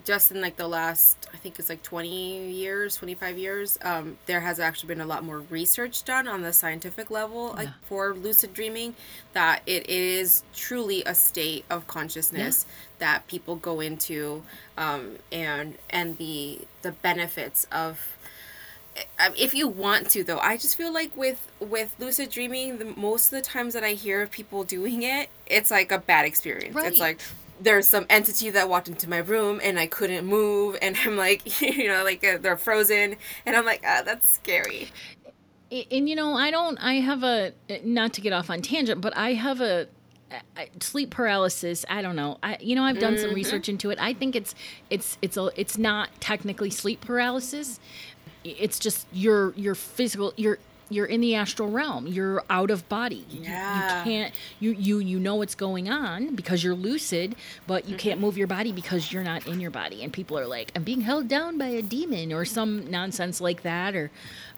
just in like the last, I think it's like 20 years, 25 years, um, there has actually been a lot more research done on the scientific level like, for lucid dreaming that it is truly a state of consciousness that people go into um, and and the the benefits of if you want to though i just feel like with with lucid dreaming the most of the times that i hear of people doing it it's like a bad experience. Right. it's like there's some entity that walked into my room and i couldn't move and i'm like [laughs] you know like uh, they're frozen and i'm like ah, that's scary. A- and you know i don't i have a not to get off on tangent but i have a I- sleep paralysis i don't know. I you know i've done some research into it. I think it's it's it's a it's not technically sleep paralysis it's just your your physical you're you're in the astral realm. You're out of body. You- Yeah. you, can't you you you know what's going on because you're lucid but you can't move your body because you're not in your body. And people are like i'm being held down by a demon or some nonsense like that or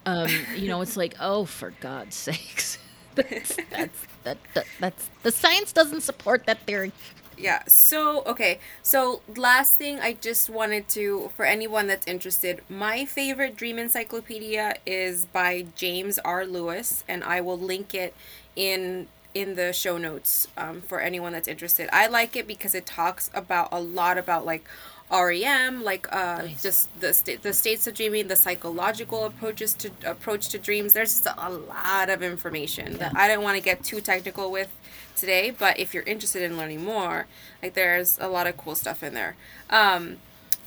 um you know it's like oh for god's [laughs] sakes. [laughs] That's, that's that, that that's the science doesn't support that theory Yeah. So, okay. So, last thing I just wanted to, for anyone that's interested, my favorite dream encyclopedia is by James R. Lewis, and I will link it in in the show notes um, for anyone that's interested. I like it because it talks about a lot about like REM, like uh, Nice. just the sta- the states of dreaming, the psychological approaches to approach to dreams. There's just a lot of information that I don't want to get too technical with today. But if you're interested in learning more, like there's a lot of cool stuff in there. Um,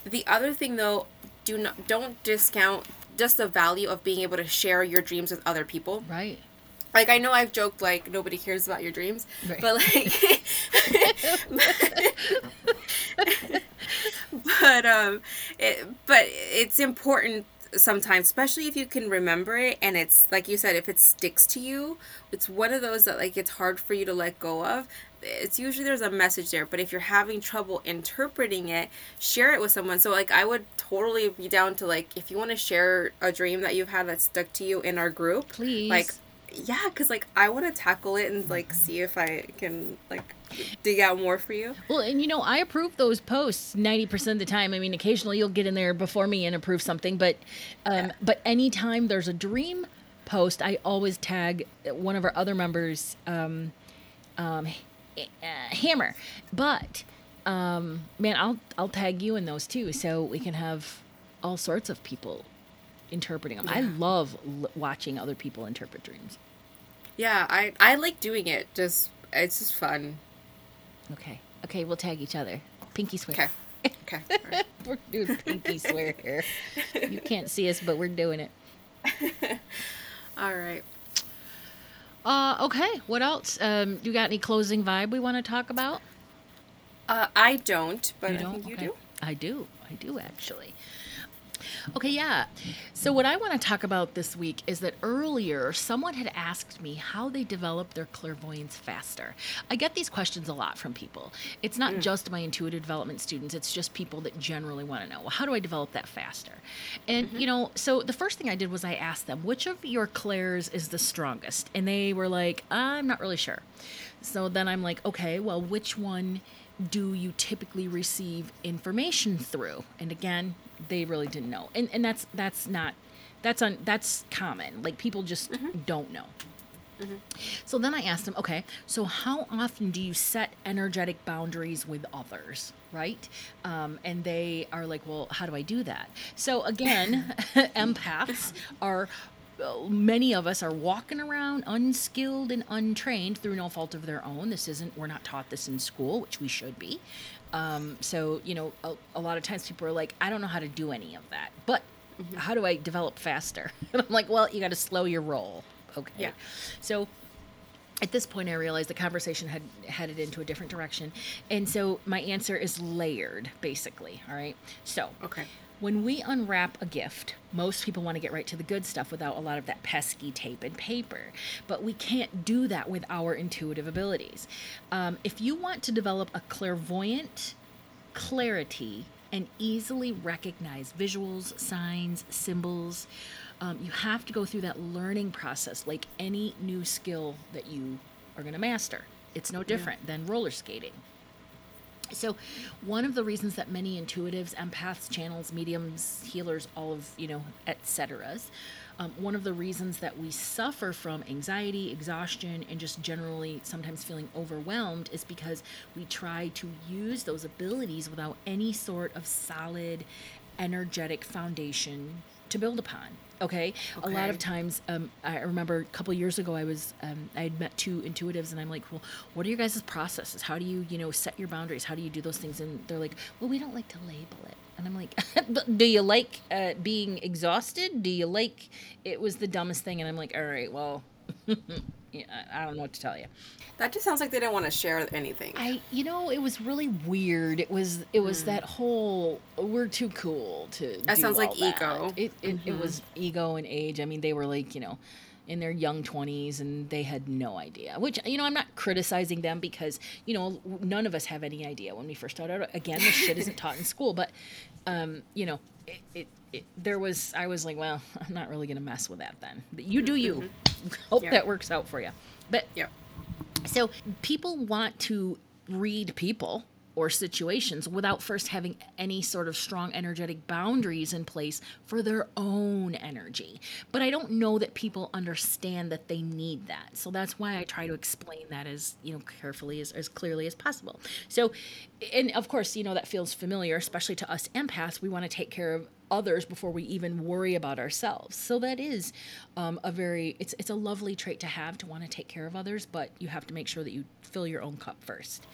the other thing though, do not don't discount just the value of being able to share your dreams with other people right like I know I've joked like nobody cares about your dreams, Right. but like [laughs] [laughs] but um it, but it's important sometimes especially if you can remember it and it's like you said if it sticks to you it's one of those that like it's hard for you to let go of. It's usually there's a message there but if you're having trouble interpreting it share it with someone. So like i would totally be down to like if you want to share a dream that you've had that stuck to you in our group please. like yeah because like i want to tackle it and like see if i can like dig out more for you Well, and you know, I approve those posts 90% of the time. I mean, occasionally you'll get in there before me and approve something, but um but anytime there's a dream post, I always tag one of our other members um um uh, Hammer. But um man, I'll I'll tag you in those too so we can have all sorts of people interpreting them. I love l- watching other people interpret dreams. yeah i i like doing it just it's just fun Okay. Okay, we'll tag each other. Pinky swear. okay okay right. [laughs] We're doing pinky [laughs] swear here. You can't see us, but we're doing it. [laughs] all right Uh, okay. What else? Um, you got any closing vibe we want to talk about? uh i don't but You i don't? think you Okay. do I do. I do actually. Okay, yeah. So, what I want to talk about this week is that earlier someone had asked me how they develop their clairvoyance faster. I get these questions a lot from people. It's not mm. just my intuitive development students, it's just people that generally want to know, well, how do I develop that faster? And, mm-hmm. you know, so the first thing I did was I asked them, which of your clairs is the strongest? And they were like, I'm not really sure. So then I'm like, okay, well, which one do you typically receive information through? And again, they really didn't know. And and that's that's not that's on that's common. Like people just don't know. So then I asked them, okay, so how often do you set energetic boundaries with others, right? Um, and they are like, well, how do I do that? So again, [laughs] [laughs] empaths are. Many of us are walking around unskilled and untrained through no fault of their own. This isn't, we're not taught this in school, which we should be. Um, so, you know, a, a lot of times people are like, I don't know how to do any of that. But how do I develop faster? [laughs] And I'm like, well, you got to slow your roll. Okay. Yeah. So at this point, I realized the conversation had headed into a different direction. And so my answer is layered, basically. All right. So okay when we unwrap a gift, most people want to get right to the good stuff without a lot of that pesky tape and paper. But we can't do that with our intuitive abilities. Um, if you want to develop a clairvoyant clarity and easily recognize visuals, signs, symbols, um, you have to go through that learning process like any new skill that you are going to master. It's no different than roller skating. So, one of the reasons that many intuitives, empaths, channels, mediums, healers, all of you know, etc. Um, one of the reasons that we suffer from anxiety, exhaustion, and just generally sometimes feeling overwhelmed is because we try to use those abilities without any sort of solid, energetic foundation to build upon. Okay? A lot of times, um, I remember a couple years ago, I was um, I had met two intuitives, and I'm like, well, what are your guys' processes? How do you you know set your boundaries? How do you do those things? And they're like, well, we don't like to label it. And I'm like, [laughs] do you like uh, being exhausted? Do you like? It was the dumbest thing, and I'm like, all right, well, [laughs] I I don't know what to tell you. That just sounds like they didn't want to share anything. I, you know, it was really weird. It was, it was that mm. whole we're too cool to. That sounds like that." ego. It, it, it mm-hmm. was ego and age. I mean, they were like, you know, in their young twenties, and they had no idea. Which, you know, I'm not criticizing them because, you know, none of us have any idea when we first started. out. Again, this shit isn't taught in school, but, um, you know, it, it, it, there was. I was like, well, [laughs] I'm not really gonna mess with that then. But you do you. [laughs] Hope Yeah. that works out for you. But Yeah. so people want to read people or situations without first having any sort of strong energetic boundaries in place for their own energy. But I don't know that people understand that they need that. So that's why I try to explain that as, you know, carefully as, as clearly as possible. So and of course, you know, that feels familiar, especially to us empaths. We want to take care of others before we even worry about ourselves. So that is um, a very it's it's a lovely trait to have to want to take care of others, but you have to make sure that you fill your own cup first,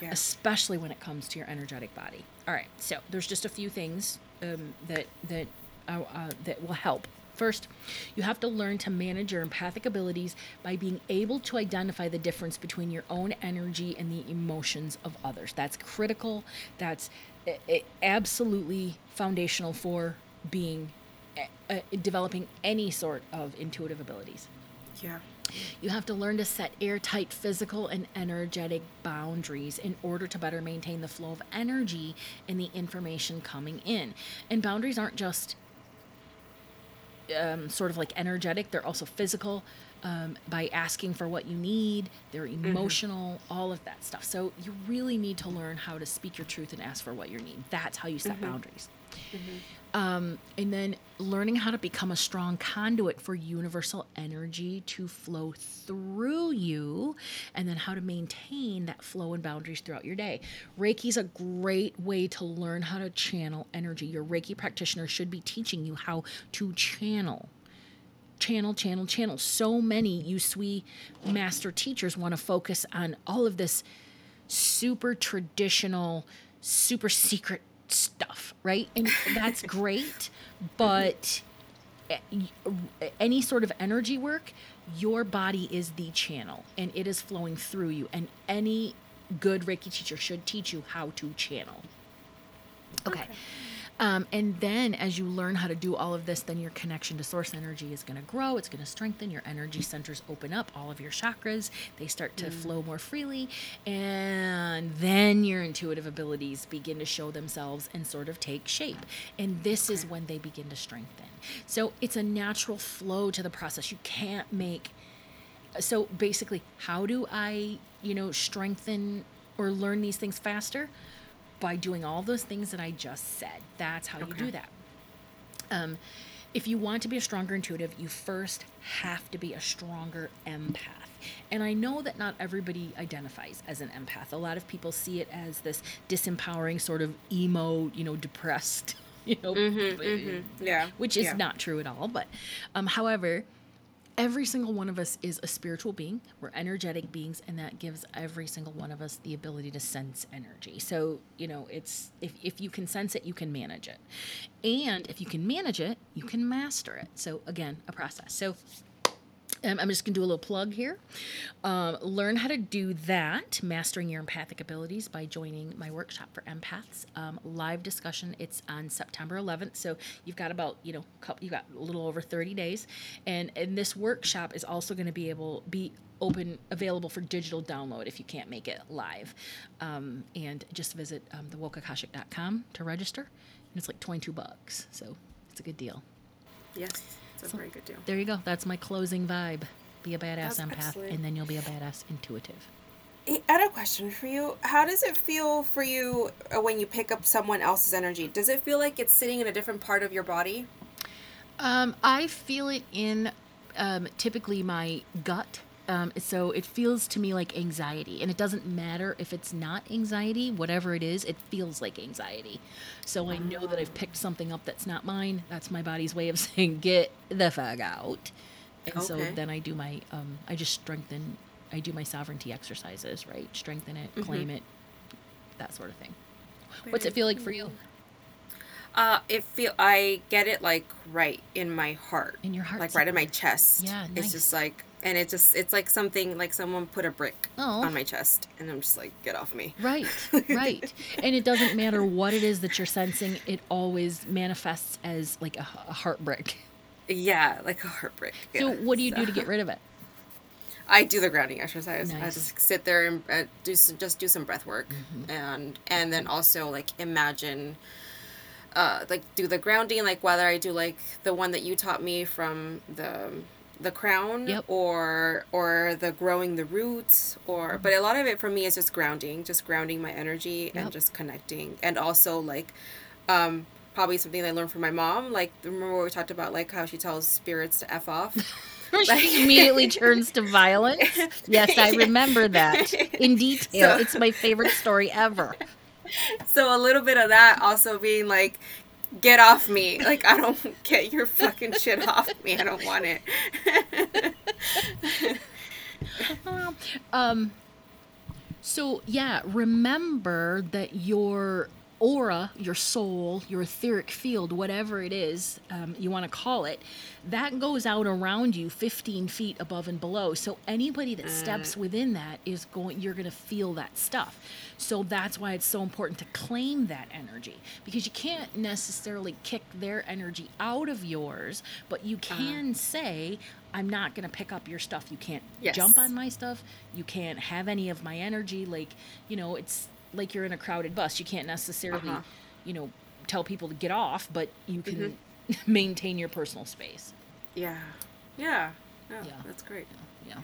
Yeah. especially when it comes to your energetic body. All right, so there's just a few things um, that that uh, uh, that will help. First, you have to learn to manage your empathic abilities by being able to identify the difference between your own energy and the emotions of others. That's critical. That's uh, uh, absolutely foundational for being uh, developing any sort of intuitive abilities. Yeah. You have to learn to set airtight physical and energetic boundaries in order to better maintain the flow of energy and the information coming in. And boundaries aren't just um, sort of like energetic, they're also physical. Um, by asking for what you need, they're emotional, all of that stuff. So you really need to learn how to speak your truth and ask for what you need. That's how you set boundaries. Um, and then learning how to become a strong conduit for universal energy to flow through you, and then how to maintain that flow and boundaries throughout your day. Reiki is a great way to learn how to channel energy. Your Reiki practitioner should be teaching you how to channel channel, channel, channel. So many Usui master teachers want to focus on all of this super traditional, super secret stuff, right? And that's great, but any sort of energy work, your body is the channel and it is flowing through you. And any good Reiki teacher should teach you how to channel. Okay. Um, and then as you learn how to do all of this, then your connection to source energy is going to grow. It's going to strengthen. Your energy centers open up. All of your chakras, they start to flow more freely. And then your intuitive abilities begin to show themselves and sort of take shape. And this is when they begin to strengthen. So it's a natural flow to the process. You can't make so basically how do i you know strengthen or learn these things faster by doing all those things that i just said that's how you do that um, if you want to be a stronger intuitive you first have to be a stronger empath and i know that not everybody identifies as an empath a lot of people see it as this disempowering sort of emo you know depressed [laughs] you know Yeah. which is yeah. not true at all. But, um, however, every single one of us is a spiritual being. We're energetic beings, and that gives every single one of us the ability to sense energy. So, you know, it's if, if you can sense it, you can manage it. And if you can manage it, you can master it. So, again, a process. So, um, I'm just going to do a little plug here. Um, learn how to do that, mastering your empathic abilities, by joining my workshop for empaths. Um, live discussion. It's on September 11th, so you've got about you know, couple, you got a little over 30 days, and and this workshop is also going to be able be open available for digital download if you can't make it live. Um, and just visit um, thewokeakashic.com to register, and it's like 22 bucks, so it's a good deal. Yes. It's a So- very good deal. There you go. That's my closing vibe. Be a badass That's empath, excellent. and then you'll be a badass intuitive. I had a question for you. How does it feel for you uh, when you pick up someone else's energy? Does it feel like it's sitting in a different part of your body? Um, I feel it in um, typically my gut. Um, so it feels to me like anxiety, and it doesn't matter if it's not anxiety, whatever it is, it feels like anxiety. So I know that I've picked something up that's not mine. That's my body's way of [laughs] saying, get the fuck out. And so then I do my, um, I just strengthen, I do my sovereignty exercises, right? Strengthen it, claim it, that sort of thing. What's it feel like for you? Uh, it feel I get it like right in my heart, In your heart like right in my chest. Yeah, It's just like, and it just it's like something like someone put a brick Oh. on my chest, and I'm just like, get off me. Right, [laughs] right. and it doesn't matter what it is that you're sensing, it always manifests as like a, a heartbreak. Yeah, like a heartbreak. So, yeah. what do you do to get rid of it? I do the grounding exercise. I Nice. just sit there and uh, do some, just do some breath work, Mm-hmm. and and then also like imagine, uh, like do the grounding like whether I do like the one that you taught me from the the crown Yep. or or the growing the roots or but a lot of it for me is just grounding, just grounding my energy Yep. and just connecting, and also like, um. Probably something I learned from my mom. Like, remember we talked about like how she tells spirits to f off. [laughs] she immediately [laughs] turns to violence. Yes, I [laughs] remember that in detail. So- it's my favorite story ever. So a little bit of that also being like, get off me. Like I don't [laughs] get your fucking shit off me. I don't want it. [laughs] Um, so yeah, remember that your aura, your soul, your etheric field, whatever it is um, you want to call it, that goes out around you 15 feet above and below. So anybody that steps within that is going, you're going to feel that stuff. So that's why it's so important to claim that energy because you can't necessarily kick their energy out of yours, but you can say, I'm not going to pick up your stuff. You can't Yes. jump on my stuff. You can't have any of my energy. Like, you know, it's like you're in a crowded bus. You can't necessarily, Uh-huh. you know, tell people to get off, but you can [laughs] maintain your personal space. Yeah. Yeah. Yeah. Yeah. That's great. Yeah.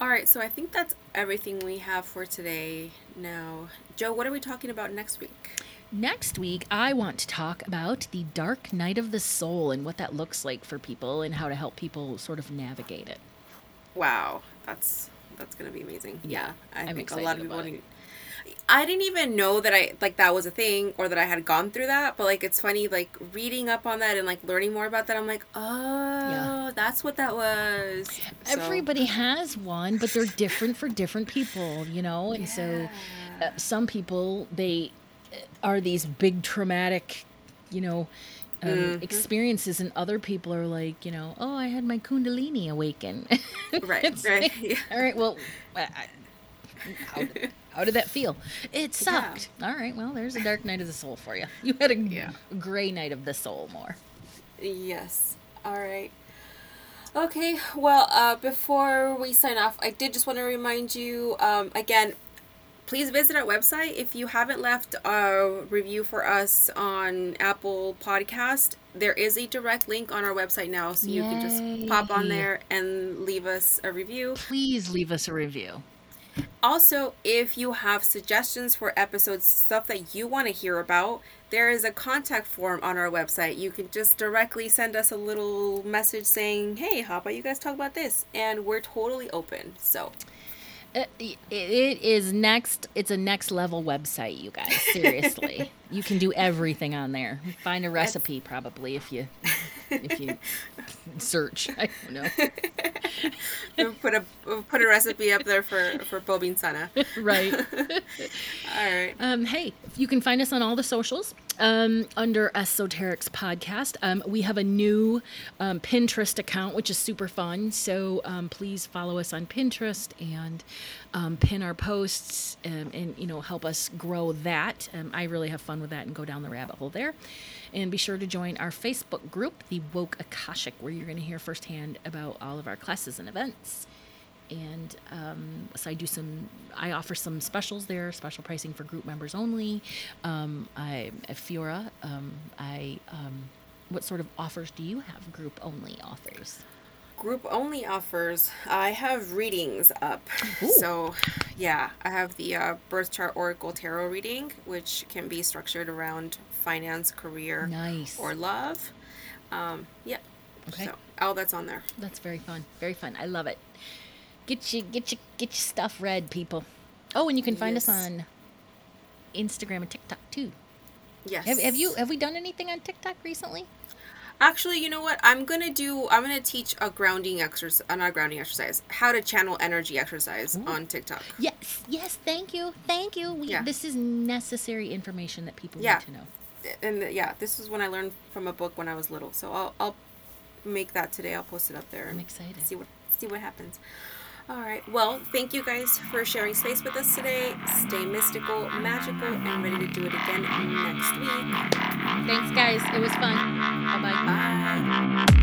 All right. So I think that's everything we have for today. Now, Jo, what are we talking about next week? Next week, I want to talk about the dark night of the soul and what that looks like for people and how to help people sort of navigate it. Wow. That's that's gonna be amazing. Yeah, Yeah. I I'm think a lot of people. Need, I didn't even know that I like that was a thing or that I had gone through that, but like it's funny like reading up on that and like learning more about that. I'm like, oh, that's what that was. So- Everybody has one, but they're different for different people, you know? And so uh, some people, they uh, are these big traumatic, you know, um, Mm-hmm. experiences, and other people are like, you know, oh, I had my Kundalini awaken. [laughs] Right, right, like, yeah. All right, well, I, I- how, did- that feel? It sucked. All right, well, there's a dark night of the soul for you. You had a Yeah. gray night of the soul more. Yes. All right. Okay. Well, uh, before we sign off, I did just want to remind you um, again. Please visit our website. If you haven't left a review for us on Apple Podcast, there is a direct link on our website now, so you can just pop on there and leave us a review. Please leave us a review. Also, if you have suggestions for episodes, stuff that you want to hear about, there is a contact form on our website. You can just directly send us a little message saying, "Hey, how about you guys talk about this?" And we're totally open. So, It, it- it is next. It's a next level website, you guys. Seriously, [laughs] you can do everything on there. Find a recipe probably if you if you [laughs] search. I don't know. [laughs] we'll put a we'll put a recipe up there for for Bobinsana. [laughs] right. All right. Um, hey, you can find us on all the socials um, under Esoterix Podcast. Um, we have a new um, Pinterest account, which is super fun. So um, please follow us on Pinterest and um, pin our posts um, and you know help us grow that. Um, I really have fun with that and go down the rabbit hole there. And be sure to join our Facebook group, the Woke Akashic, where you're going to hear firsthand about all of our classes and events and um, so I do some. I offer some specials there, special pricing for group members only. Um, I Fiora. Um, I um, what sort of offers do you have? Group only offers. Group only offers. I have readings up. Ooh. So, yeah, I have the uh, birth chart oracle tarot reading, which can be structured around finance, career, Nice. or love. Um, yeah. Okay. So all that's on there. That's very fun. Very fun. I love it. Get you get you get your stuff read, people. Oh, and you can find us on Instagram and TikTok too. Yes. Have, have you have we done anything on TikTok recently? Actually, you know what? I'm gonna do. I'm gonna teach a grounding exercise, uh, not a grounding exercise, how to channel energy exercise on TikTok. Yes, yes. Thank you, thank you. We, Yeah. This is necessary information that people Yeah. need to know. And uh, yeah, this is when I learned from a book when I was little. So I'll I'll make that today. I'll post it up there. I'm excited. See what see what happens. All right. Well, thank you guys for sharing space with us today. Stay mystical, magical, and ready to do it again next week. Thanks, guys. It was fun. Bye bye. Bye.